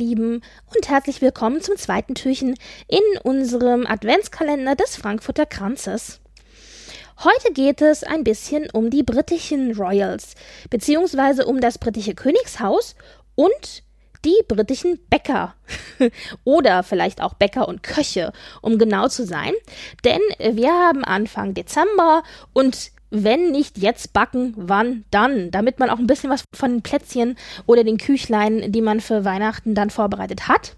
Lieben und herzlich willkommen zum zweiten Türchen in unserem Adventskalender des Frankfurter Kranzes. Heute geht es ein bisschen um die britischen Royals, beziehungsweise um das britische Königshaus und die britischen Bäcker. Oder vielleicht auch Bäcker und Köche, um genau zu sein. Denn wir haben Anfang Dezember und wenn nicht jetzt backen, wann dann? Damit man auch ein bisschen was von den Plätzchen oder den Küchlein, die man für Weihnachten dann vorbereitet hat.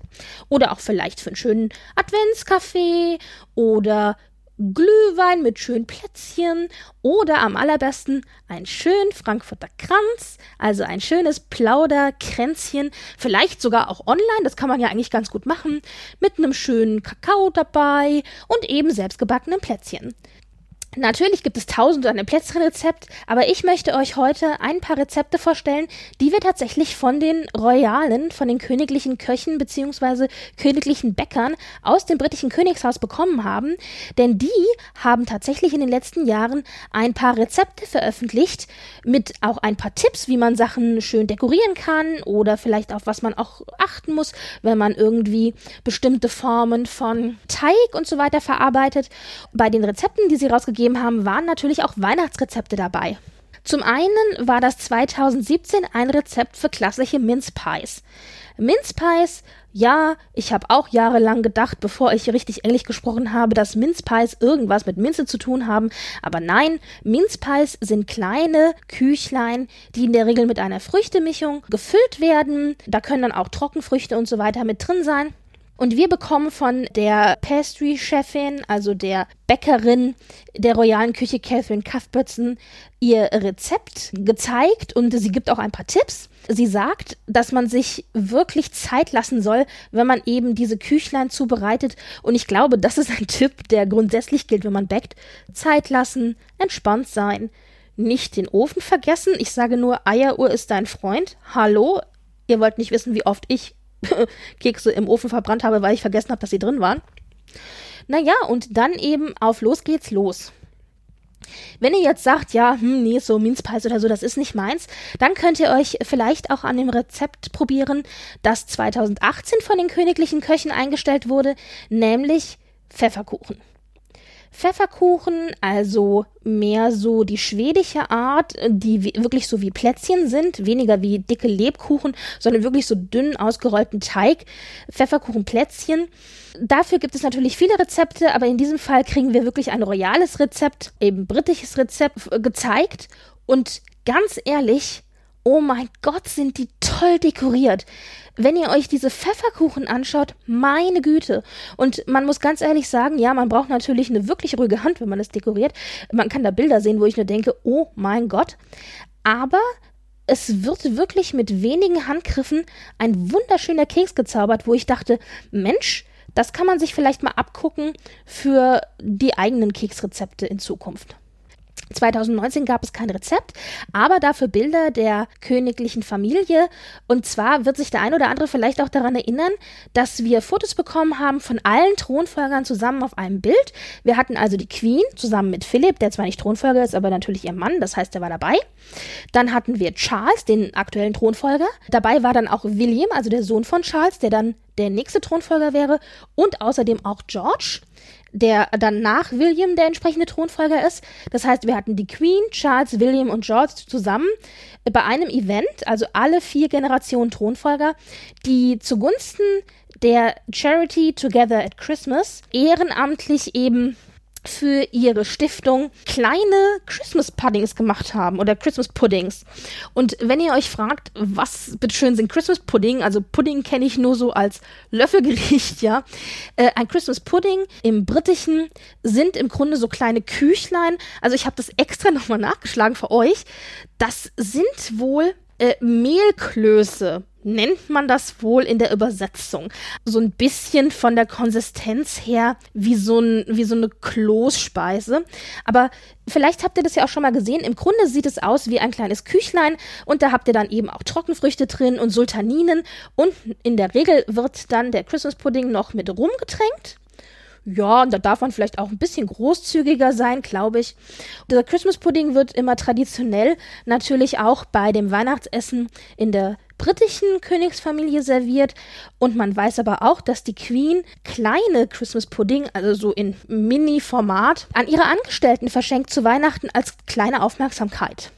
Oder auch vielleicht für einen schönen Adventskaffee oder Glühwein mit schönen Plätzchen oder am allerbesten ein schön Frankfurter Kranz, also ein schönes Plauderkränzchen, vielleicht sogar auch online, das kann man ja eigentlich ganz gut machen, mit einem schönen Kakao dabei und eben selbstgebackenen Plätzchen. Natürlich gibt es tausend und ein Plätzchenrezept, aber ich möchte euch heute ein paar Rezepte vorstellen, die wir tatsächlich von den Royalen, von den königlichen Köchen bzw. königlichen Bäckern aus dem britischen Königshaus bekommen haben. Denn die haben tatsächlich in den letzten Jahren ein paar Rezepte veröffentlicht mit auch ein paar Tipps, wie man Sachen schön dekorieren kann oder vielleicht auf was man auch achten muss, wenn man irgendwie bestimmte Formen von Teig und so weiter verarbeitet. Bei den Rezepten, die sie rausgegeben gegeben haben, waren natürlich auch Weihnachtsrezepte dabei. Zum einen war das 2017 ein Rezept für klassische Mince Pies. Mince Pies, ja, ich habe auch jahrelang gedacht, bevor ich richtig Englisch gesprochen habe, dass Mince Pies irgendwas mit Minze zu tun haben, aber nein, Mince Pies sind kleine Küchlein, die in der Regel mit einer Früchtemischung gefüllt werden. Da können dann auch Trockenfrüchte und so weiter mit drin sein. Und wir bekommen von der Pastry-Chefin, also der Bäckerin der royalen Küche Catherine Cuthbertson, ihr Rezept gezeigt und sie gibt auch ein paar Tipps. Sie sagt, dass man sich wirklich Zeit lassen soll, wenn man eben diese Küchlein zubereitet. Und ich glaube, das ist ein Tipp, der grundsätzlich gilt, wenn man backt. Zeit lassen, entspannt sein, nicht den Ofen vergessen. Ich sage nur, Eieruhr ist dein Freund. Hallo, ihr wollt nicht wissen, wie oft ich Kekse im Ofen verbrannt habe, weil ich vergessen habe, dass sie drin waren. Naja, und dann eben auf los geht's los. Wenn ihr jetzt sagt, ja, hm, nee, so Mince Pies oder so, das ist nicht meins, dann könnt ihr euch vielleicht auch an dem Rezept probieren, das 2018 von den königlichen Köchen eingestellt wurde, nämlich Pfefferkuchen. Pfefferkuchen, also mehr so die schwedische Art, die wirklich so wie Plätzchen sind, weniger wie dicke Lebkuchen, sondern wirklich so dünn ausgerollten Teig. Pfefferkuchenplätzchen. Dafür gibt es natürlich viele Rezepte, aber in diesem Fall kriegen wir wirklich ein royales Rezept, eben britisches Rezept gezeigt. Und ganz ehrlich, oh mein Gott, sind die toll dekoriert. Wenn ihr euch diese Pfefferkuchen anschaut, meine Güte. Und man muss ganz ehrlich sagen, ja, man braucht natürlich eine wirklich ruhige Hand, wenn man es dekoriert. Man kann da Bilder sehen, wo ich nur denke, oh mein Gott. Aber es wird wirklich mit wenigen Handgriffen ein wunderschöner Keks gezaubert, wo ich dachte, Mensch, das kann man sich vielleicht mal abgucken für die eigenen Keksrezepte in Zukunft. 2019 gab es kein Rezept, aber dafür Bilder der königlichen Familie. Und zwar wird sich der ein oder andere vielleicht auch daran erinnern, dass wir Fotos bekommen haben von allen Thronfolgern zusammen auf einem Bild. Wir hatten also die Queen zusammen mit Philipp, der zwar nicht Thronfolger ist, aber natürlich ihr Mann, das heißt, er war dabei. Dann hatten wir Charles, den aktuellen Thronfolger. Dabei war dann auch William, also der Sohn von Charles, der dann der nächste Thronfolger wäre. Und außerdem auch George der dann nach William der entsprechende Thronfolger ist. Das heißt, wir hatten die Queen, Charles, William und George zusammen bei einem Event, also alle vier Generationen Thronfolger, die zugunsten der Charity Together at Christmas ehrenamtlich eben für ihre Stiftung kleine Christmas Puddings gemacht haben oder Christmas Puddings. Und wenn ihr euch fragt, was bitteschön sind Christmas Pudding, also Pudding kenne ich nur so als Löffelgericht, ja. Äh, ein Christmas Pudding im Britischen sind im Grunde so kleine Küchlein. Also ich habe das extra nochmal nachgeschlagen für euch. Das sind wohl äh, Mehlklöße nennt man das wohl in der Übersetzung. So ein bisschen von der Konsistenz her wie so, ein, wie so eine Kloßspeise. Aber vielleicht habt ihr das ja auch schon mal gesehen. Im Grunde sieht es aus wie ein kleines Küchlein und da habt ihr dann eben auch Trockenfrüchte drin und Sultaninen und in der Regel wird dann der Christmas Pudding noch mit Rum getränkt. Ja, und da darf man vielleicht auch ein bisschen großzügiger sein, glaube ich. Der Christmas Pudding wird immer traditionell natürlich auch bei dem Weihnachtsessen in der britischen Königsfamilie serviert. Und man weiß aber auch, dass die Queen kleine Christmas Pudding, also so in Mini-Format, an ihre Angestellten verschenkt zu Weihnachten als kleine Aufmerksamkeit.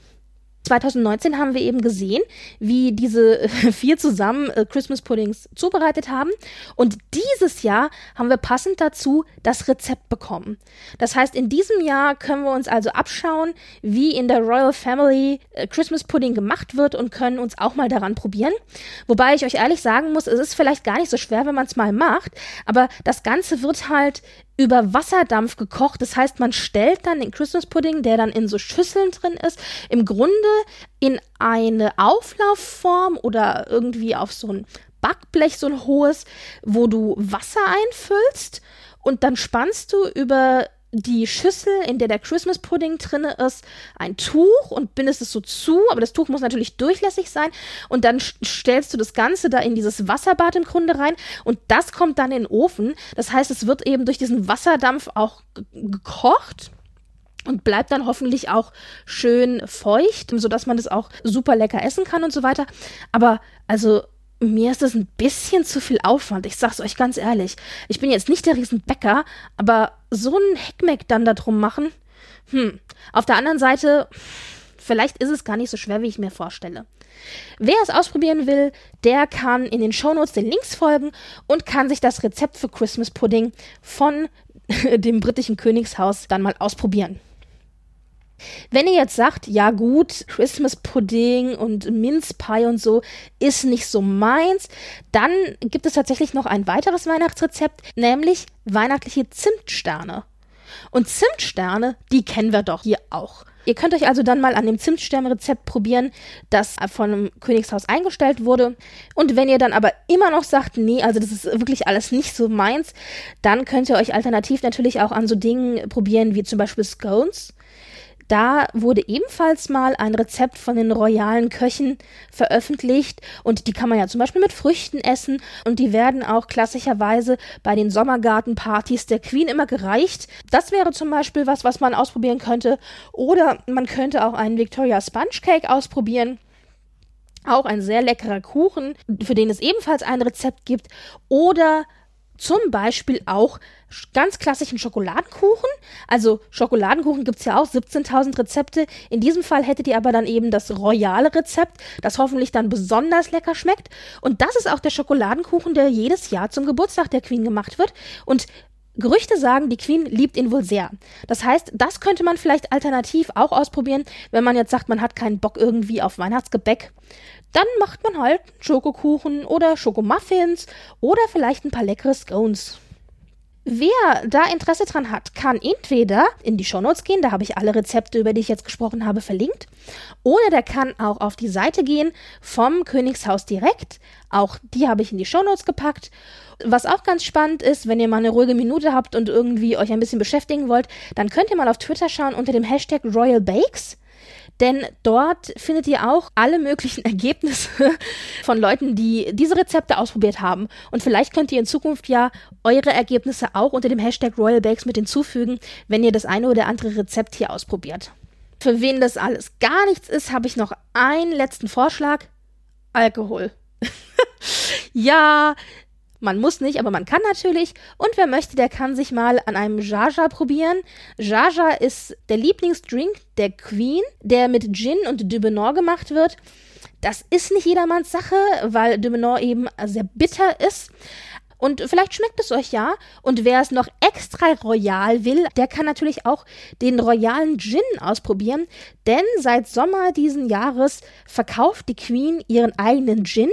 2019 haben wir eben gesehen, wie diese vier zusammen äh, Christmas Puddings zubereitet haben. Und dieses Jahr haben wir passend dazu das Rezept bekommen. Das heißt, in diesem Jahr können wir uns also abschauen, wie in der Royal Family äh, Christmas Pudding gemacht wird und können uns auch mal daran probieren. Wobei ich euch ehrlich sagen muss, es ist vielleicht gar nicht so schwer, wenn man es mal macht. Aber das Ganze wird halt über Wasserdampf gekocht. Das heißt, man stellt dann den Christmas Pudding, der dann in so Schüsseln drin ist, im Grunde in eine Auflaufform oder irgendwie auf so ein Backblech, so ein hohes, wo du Wasser einfüllst und dann spannst du über die Schüssel, in der der Christmas Pudding drinne ist, ein Tuch und bindest es so zu, aber das Tuch muss natürlich durchlässig sein und dann stellst du das Ganze da in dieses Wasserbad im Grunde rein und das kommt dann in den Ofen. Das heißt, es wird eben durch diesen Wasserdampf auch gekocht und bleibt dann hoffentlich auch schön feucht, sodass man das auch super lecker essen kann und so weiter. Aber also mir ist das ein bisschen zu viel Aufwand. Ich sag's euch ganz ehrlich. Ich bin jetzt nicht der Riesenbäcker, aber so ein Heckmeck dann da drum machen, hm. Auf der anderen Seite, vielleicht ist es gar nicht so schwer, wie ich mir vorstelle. Wer es ausprobieren will, der kann in den Shownotes den Links folgen und kann sich das Rezept für Christmas Pudding von dem britischen Königshaus dann mal ausprobieren. Wenn ihr jetzt sagt, ja gut, Christmas Pudding und Mince Pie und so ist nicht so meins, dann gibt es tatsächlich noch ein weiteres Weihnachtsrezept, nämlich weihnachtliche Zimtsterne. Und Zimtsterne, die kennen wir doch hier auch. Ihr könnt euch also dann mal an dem Zimtsternrezept probieren, das von einem Königshaus eingestellt wurde. Und wenn ihr dann aber immer noch sagt, nee, also das ist wirklich alles nicht so meins, dann könnt ihr euch alternativ natürlich auch an so Dingen probieren wie zum Beispiel Scones. Da wurde ebenfalls mal ein Rezept von den royalen Köchen veröffentlicht und die kann man ja zum Beispiel mit Früchten essen und die werden auch klassischerweise bei den Sommergartenpartys der Queen immer gereicht. Das wäre zum Beispiel was, was man ausprobieren könnte. Oder man könnte auch einen Victoria Sponge Cake ausprobieren. Auch ein sehr leckerer Kuchen, für den es ebenfalls ein Rezept gibt. Oder zum Beispiel auch ganz klassischen Schokoladenkuchen. Also Schokoladenkuchen gibt es ja auch 17.000 Rezepte. In diesem Fall hättet ihr aber dann eben das royale Rezept, das hoffentlich dann besonders lecker schmeckt. Und das ist auch der Schokoladenkuchen, der jedes Jahr zum Geburtstag der Queen gemacht wird. Und Gerüchte sagen, die Queen liebt ihn wohl sehr. Das heißt, das könnte man vielleicht alternativ auch ausprobieren, wenn man jetzt sagt, man hat keinen Bock irgendwie auf Weihnachtsgebäck. Dann macht man halt Schokokuchen oder Schokomuffins oder vielleicht ein paar leckere Scones. Wer da Interesse dran hat, kann entweder in die Shownotes gehen, da habe ich alle Rezepte, über die ich jetzt gesprochen habe, verlinkt, oder der kann auch auf die Seite gehen vom Königshaus direkt. Auch die habe ich in die Shownotes gepackt. Was auch ganz spannend ist, wenn ihr mal eine ruhige Minute habt und irgendwie euch ein bisschen beschäftigen wollt, dann könnt ihr mal auf Twitter schauen unter dem Hashtag Royal Bakes denn dort findet ihr auch alle möglichen Ergebnisse von Leuten, die diese Rezepte ausprobiert haben. Und vielleicht könnt ihr in Zukunft ja eure Ergebnisse auch unter dem Hashtag Royal Bakes mit hinzufügen, wenn ihr das eine oder andere Rezept hier ausprobiert. Für wen das alles gar nichts ist, habe ich noch einen letzten Vorschlag. Alkohol. ja, man muss nicht, aber man kann natürlich. Und wer möchte, der kann sich mal an einem Jaja probieren. Jaja ist der Lieblingsdrink der Queen, der mit Gin und Dubenor gemacht wird. Das ist nicht jedermanns Sache, weil Dubenor eben sehr bitter ist. Und vielleicht schmeckt es euch ja. Und wer es noch extra royal will, der kann natürlich auch den royalen Gin ausprobieren. Denn seit Sommer diesen Jahres verkauft die Queen ihren eigenen Gin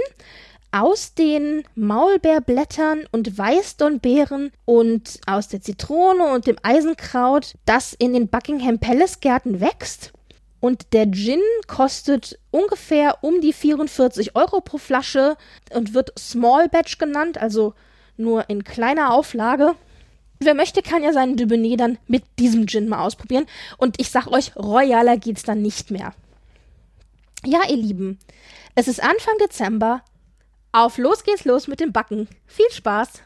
aus den Maulbeerblättern und Weißdornbeeren und aus der Zitrone und dem Eisenkraut, das in den Buckingham Palace Gärten wächst. Und der Gin kostet ungefähr um die 44 Euro pro Flasche und wird Small Batch genannt, also nur in kleiner Auflage. Wer möchte, kann ja seinen Dubonnet dann mit diesem Gin mal ausprobieren. Und ich sag euch, royaler geht's dann nicht mehr. Ja, ihr Lieben, es ist Anfang Dezember auf los geht's los mit dem Backen. Viel Spaß!